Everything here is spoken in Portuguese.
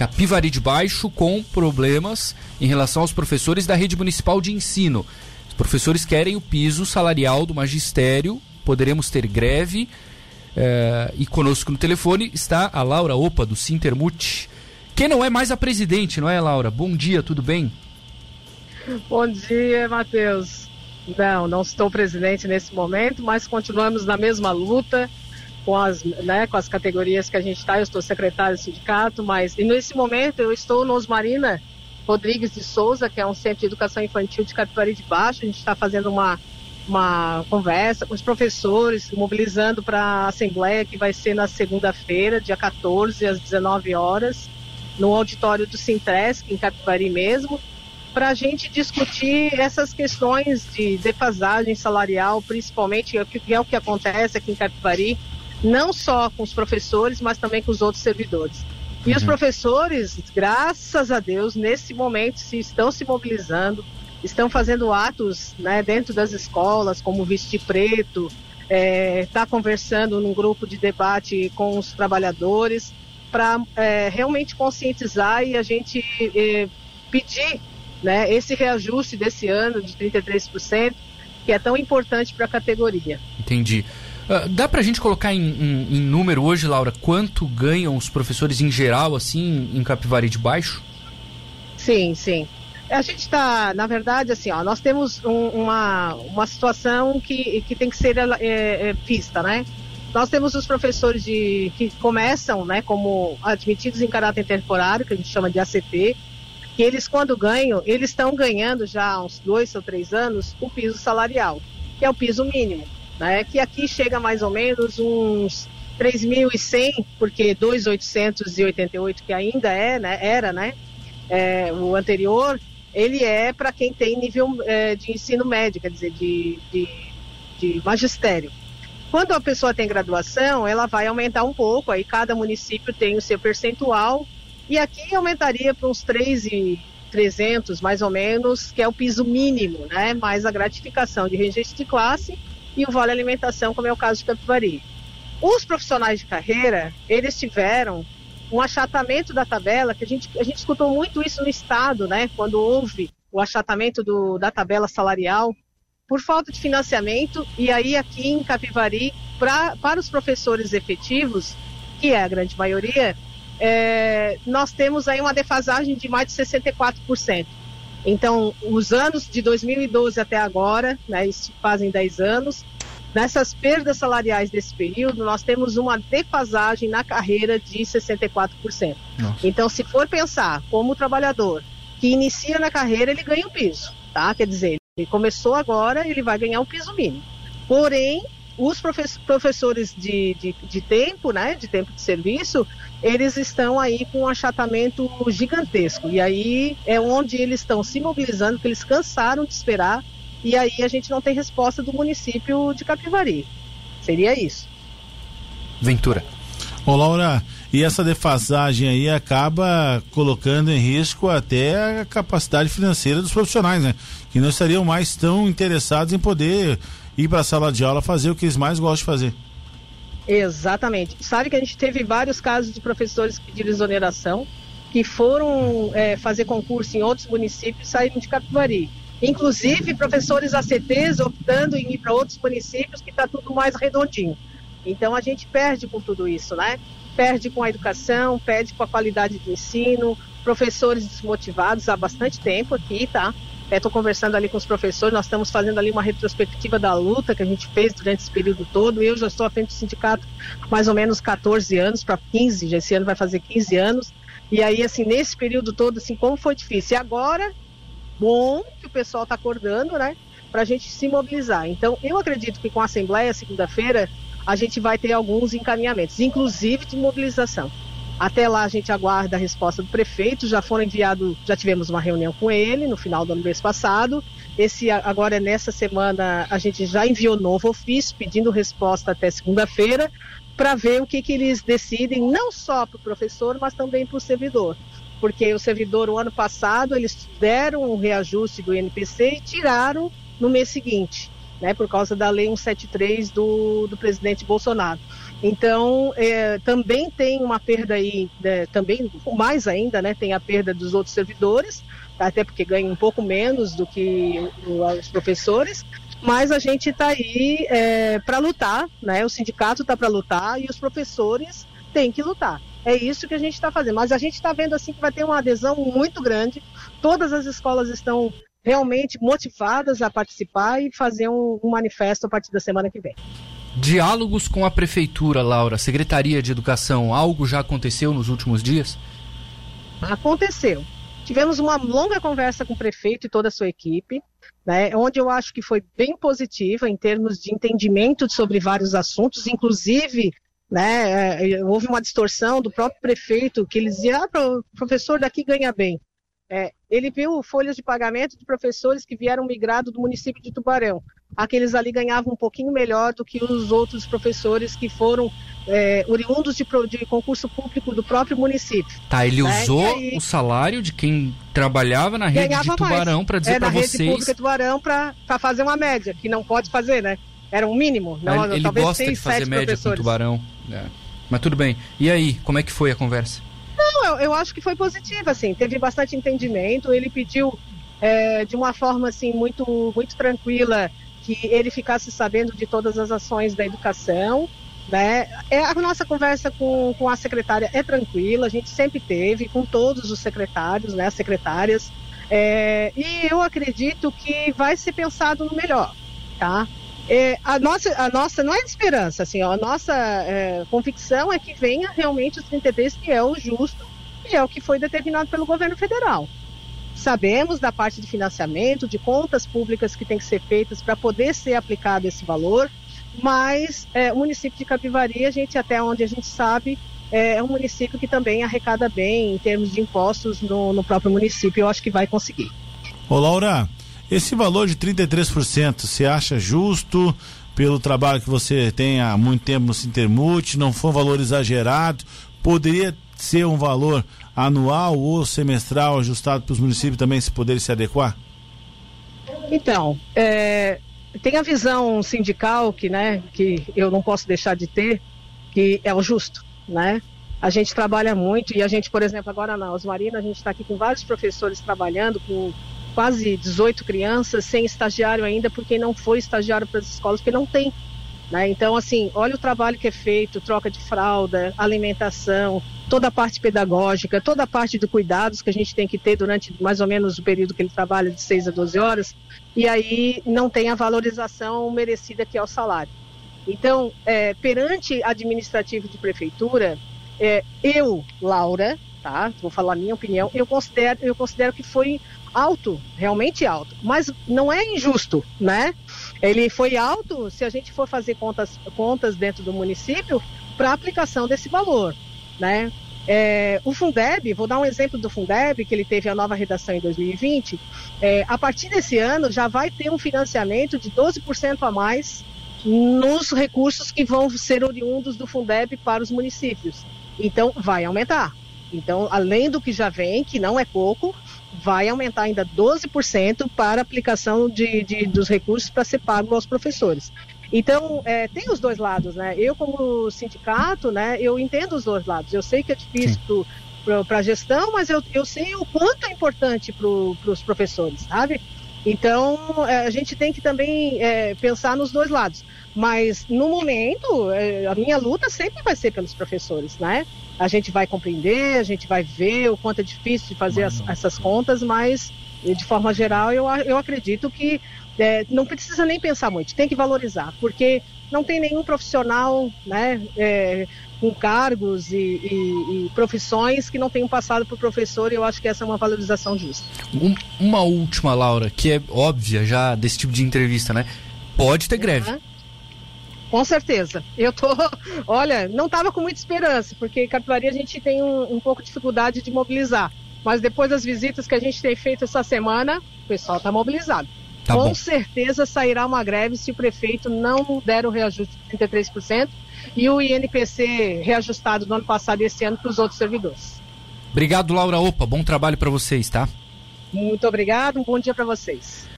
Capivari de Baixo com problemas em relação aos professores da rede municipal de ensino. Os professores querem o piso salarial do magistério, poderemos ter greve. É, e conosco no telefone está a Laura Opa, do Sintermute, que não é mais a presidente, não é, Laura? Bom dia, tudo bem? Bom dia, Matheus. Não, não estou presidente nesse momento, mas continuamos na mesma luta com as, né, com as categorias que a gente está. Eu estou secretário do sindicato, mas e nesse momento eu estou no Osmarina Rodrigues de Souza, que é um centro de educação infantil de Capivari de Baixo. A gente está fazendo uma, uma conversa com os professores, mobilizando para a Assembleia, que vai ser na segunda-feira, dia 14, às 19 horas, no auditório do Sintresc, em Capivari mesmo para a gente discutir essas questões de defasagem salarial, principalmente, que é o que acontece aqui em Capivari, não só com os professores, mas também com os outros servidores. E uhum. os professores, graças a Deus, nesse momento se estão se mobilizando, estão fazendo atos né, dentro das escolas, como vestir preto, está é, tá conversando num grupo de debate com os trabalhadores, para é, realmente conscientizar e a gente é, pedir né, esse reajuste desse ano de 33%, que é tão importante para a categoria. Entendi. Dá para a gente colocar em, em, em, número hoje, Laura, quanto ganham os professores em geral, assim, em Capivari de Baixo? Sim, sim. A gente está, na verdade, assim, ó, nós temos um, uma, uma situação que, que tem que ser é, é, vista, né? Nós temos os professores de, que começam, né, como admitidos em caráter temporário, que a gente chama de ACT, que eles, quando ganham, eles estão ganhando já há uns dois ou três anos o piso salarial, que é o piso mínimo, né? Que aqui chega mais ou menos uns 3.100, porque 2.888 que ainda é, né? Era, né? É, o anterior, ele é para quem tem nível é, de ensino médio, quer dizer, de, de, de magistério. Quando a pessoa tem graduação, ela vai aumentar um pouco, aí cada município tem o seu percentual e aqui aumentaria para uns 3,300 mais ou menos, que é o piso mínimo, né? Mais a gratificação de registro de classe e o vale alimentação, como é o caso de Capivari. Os profissionais de carreira, eles tiveram um achatamento da tabela, que a gente, a gente escutou muito isso no Estado, né? Quando houve o achatamento do, da tabela salarial, por falta de financiamento, e aí aqui em Capivari, pra, para os professores efetivos, que é a grande maioria, é, nós temos aí uma defasagem de mais de 64%. Então, os anos de 2012 até agora, né, isso fazem 10 anos, nessas perdas salariais desse período, nós temos uma defasagem na carreira de 64%. Nossa. Então, se for pensar como o trabalhador que inicia na carreira, ele ganha o um piso, tá? Quer dizer, ele começou agora, ele vai ganhar o um piso mínimo. Porém, os professores de, de, de tempo, né, de tempo de serviço, eles estão aí com um achatamento gigantesco. E aí é onde eles estão se mobilizando, porque eles cansaram de esperar, e aí a gente não tem resposta do município de Capivari. Seria isso. Ventura. Ô Laura, e essa defasagem aí acaba colocando em risco até a capacidade financeira dos profissionais, né? Que não estariam mais tão interessados em poder ir para a sala de aula fazer o que eles mais gostam de fazer. Exatamente. Sabe que a gente teve vários casos de professores que pediram exoneração, que foram é, fazer concurso em outros municípios e saíram de Capivari. Inclusive, professores ACTs optando em ir para outros municípios que está tudo mais redondinho. Então, a gente perde com tudo isso, né? Perde com a educação, perde com a qualidade de ensino, professores desmotivados há bastante tempo aqui, tá? Estou é, conversando ali com os professores, nós estamos fazendo ali uma retrospectiva da luta que a gente fez durante esse período todo. Eu já estou à frente do sindicato mais ou menos 14 anos para 15, já esse ano vai fazer 15 anos. E aí, assim, nesse período todo, assim, como foi difícil. E agora, bom que o pessoal está acordando, né? Para a gente se mobilizar. Então, eu acredito que com a Assembleia, segunda-feira, a gente vai ter alguns encaminhamentos, inclusive de mobilização. Até lá a gente aguarda a resposta do prefeito. Já foram enviado, já tivemos uma reunião com ele no final do ano mês passado. Esse agora nessa semana a gente já enviou novo ofício pedindo resposta até segunda-feira para ver o que, que eles decidem, não só para o professor, mas também para o servidor. Porque o servidor, o ano passado, eles deram um reajuste do INPC e tiraram no mês seguinte. né, por causa da Lei 173 do, do presidente Bolsonaro. Então, é, também tem uma perda aí, né, também mais ainda, né, tem a perda dos outros servidores, até porque ganham um pouco menos do que os professores, mas a gente está aí é, para lutar, né, o sindicato está para lutar e os professores têm que lutar. É isso que a gente está fazendo. Mas a gente está vendo assim que vai ter uma adesão muito grande. Todas as escolas estão realmente motivadas a participar e fazer um, um manifesto a partir da semana que vem. Diálogos com a prefeitura, Laura, Secretaria de Educação, algo já aconteceu nos últimos dias? Aconteceu. Tivemos uma longa conversa com o prefeito e toda a sua equipe, né, onde eu acho que foi bem positiva em termos de entendimento sobre vários assuntos, inclusive né, é, houve uma distorção do próprio prefeito que ele dizia, ah, professor daqui ganha bem. É, ele viu folhas de pagamento de professores que vieram migrado do município de Tubarão. Aqueles ali ganhavam um pouquinho melhor do que os outros professores que foram é, oriundos de, de, concurso público do próprio município. Tá, ele né? usou aí, o salário de quem trabalhava na rede de Tubarão para dizer é, para vocês. Na rede pública de Tubarão para fazer uma média, que não pode fazer, né? Era um mínimo. Não, ele, ele talvez gosta seis, de fazer média com Tubarão. É. Mas tudo bem. E aí, como é que foi a conversa? Eu, eu acho que foi positiva, assim. Teve bastante entendimento. Ele pediu é, de uma forma assim muito muito tranquila que ele ficasse sabendo de todas as ações da educação. Né? É, a nossa conversa com, com a secretária é tranquila, a gente sempre teve, com todos os secretários, né, as secretárias, é, e eu acredito que vai ser pensado no melhor, tá? É, a, nossa, a nossa não é esperança, assim, ó, a nossa é, convicção é que venha realmente os 33, que é o justo e é o que foi determinado pelo governo federal. Sabemos da parte de financiamento, de contas públicas que tem que ser feitas para poder ser aplicado esse valor, mas é, o município de Capivari, a gente, até onde a gente sabe, é, é um município que também arrecada bem em termos de impostos no, no próprio município. Eu acho que vai conseguir. Ô, Laura, esse valor de 33%, você acha justo pelo trabalho que você tem há muito tempo no Sintermute? Não foi um valor exagerado? Poderia ser um valor anual ou semestral ajustado para os municípios também se poderem se adequar? Então, é, tem a visão sindical que, né, que eu não posso deixar de ter, que é o justo, né? A gente trabalha muito e a gente, por exemplo, agora na Osmarina, a gente está aqui com vários professores trabalhando com quase 18 crianças sem estagiário ainda, porque não foi estagiário para as escolas, porque não tem. Né? Então, assim, olha o trabalho que é feito, troca de fralda, alimentação, toda a parte pedagógica, toda a parte de cuidados que a gente tem que ter durante mais ou menos o período que ele trabalha, de 6 a 12 horas, e aí não tem a valorização merecida que é o salário. Então, é, perante administrativo de prefeitura, é, eu, Laura, tá? Vou falar a minha opinião, eu considero, eu considero que foi alto, realmente alto, mas não é injusto, né? Ele foi alto se a gente for fazer contas, contas dentro do município para aplicação desse valor, né? É, o Fundeb, vou dar um exemplo do Fundeb, que ele teve a nova redação em 2020. É, a partir desse ano já vai ter um financiamento de 12% a mais nos recursos que vão ser oriundos do Fundeb para os municípios. Então, vai aumentar. Então, além do que já vem, que não é pouco, vai aumentar ainda 12% para aplicação de, de, dos recursos para ser pago aos professores. Então, é, tem os dois lados, né? Eu, como sindicato, né, eu entendo os dois lados. Eu sei que é difícil para a gestão, mas eu, eu sei o quanto é importante para os professores, sabe? Então, é, a gente tem que também é, pensar nos dois lados. Mas, no momento, é, a minha luta sempre vai ser pelos professores, né? A gente vai compreender, a gente vai ver o quanto é difícil de fazer as, essas contas, mas, de forma geral, eu, eu acredito que é, não precisa nem pensar muito, tem que valorizar, porque não tem nenhum profissional, né? É, com cargos e, e, e, profissões que não tenham passado por professor, e eu acho que essa é uma valorização justa. Um, uma última, Laura, que é óbvia já desse tipo de entrevista, né? Pode ter greve. Uhum. Com certeza. Eu tô, olha, não estava com muita esperança, porque em Capivari a gente tem um, um pouco de dificuldade de mobilizar. Mas depois das visitas que a gente tem feito essa semana, o pessoal está mobilizado. Tá com bom. certeza sairá uma greve se o prefeito não der o reajuste de 33% e o INPC reajustado no ano passado e esse ano para os outros servidores. Obrigado, Laura Opa. Bom trabalho para vocês, tá? Muito obrigado. Um bom dia para vocês.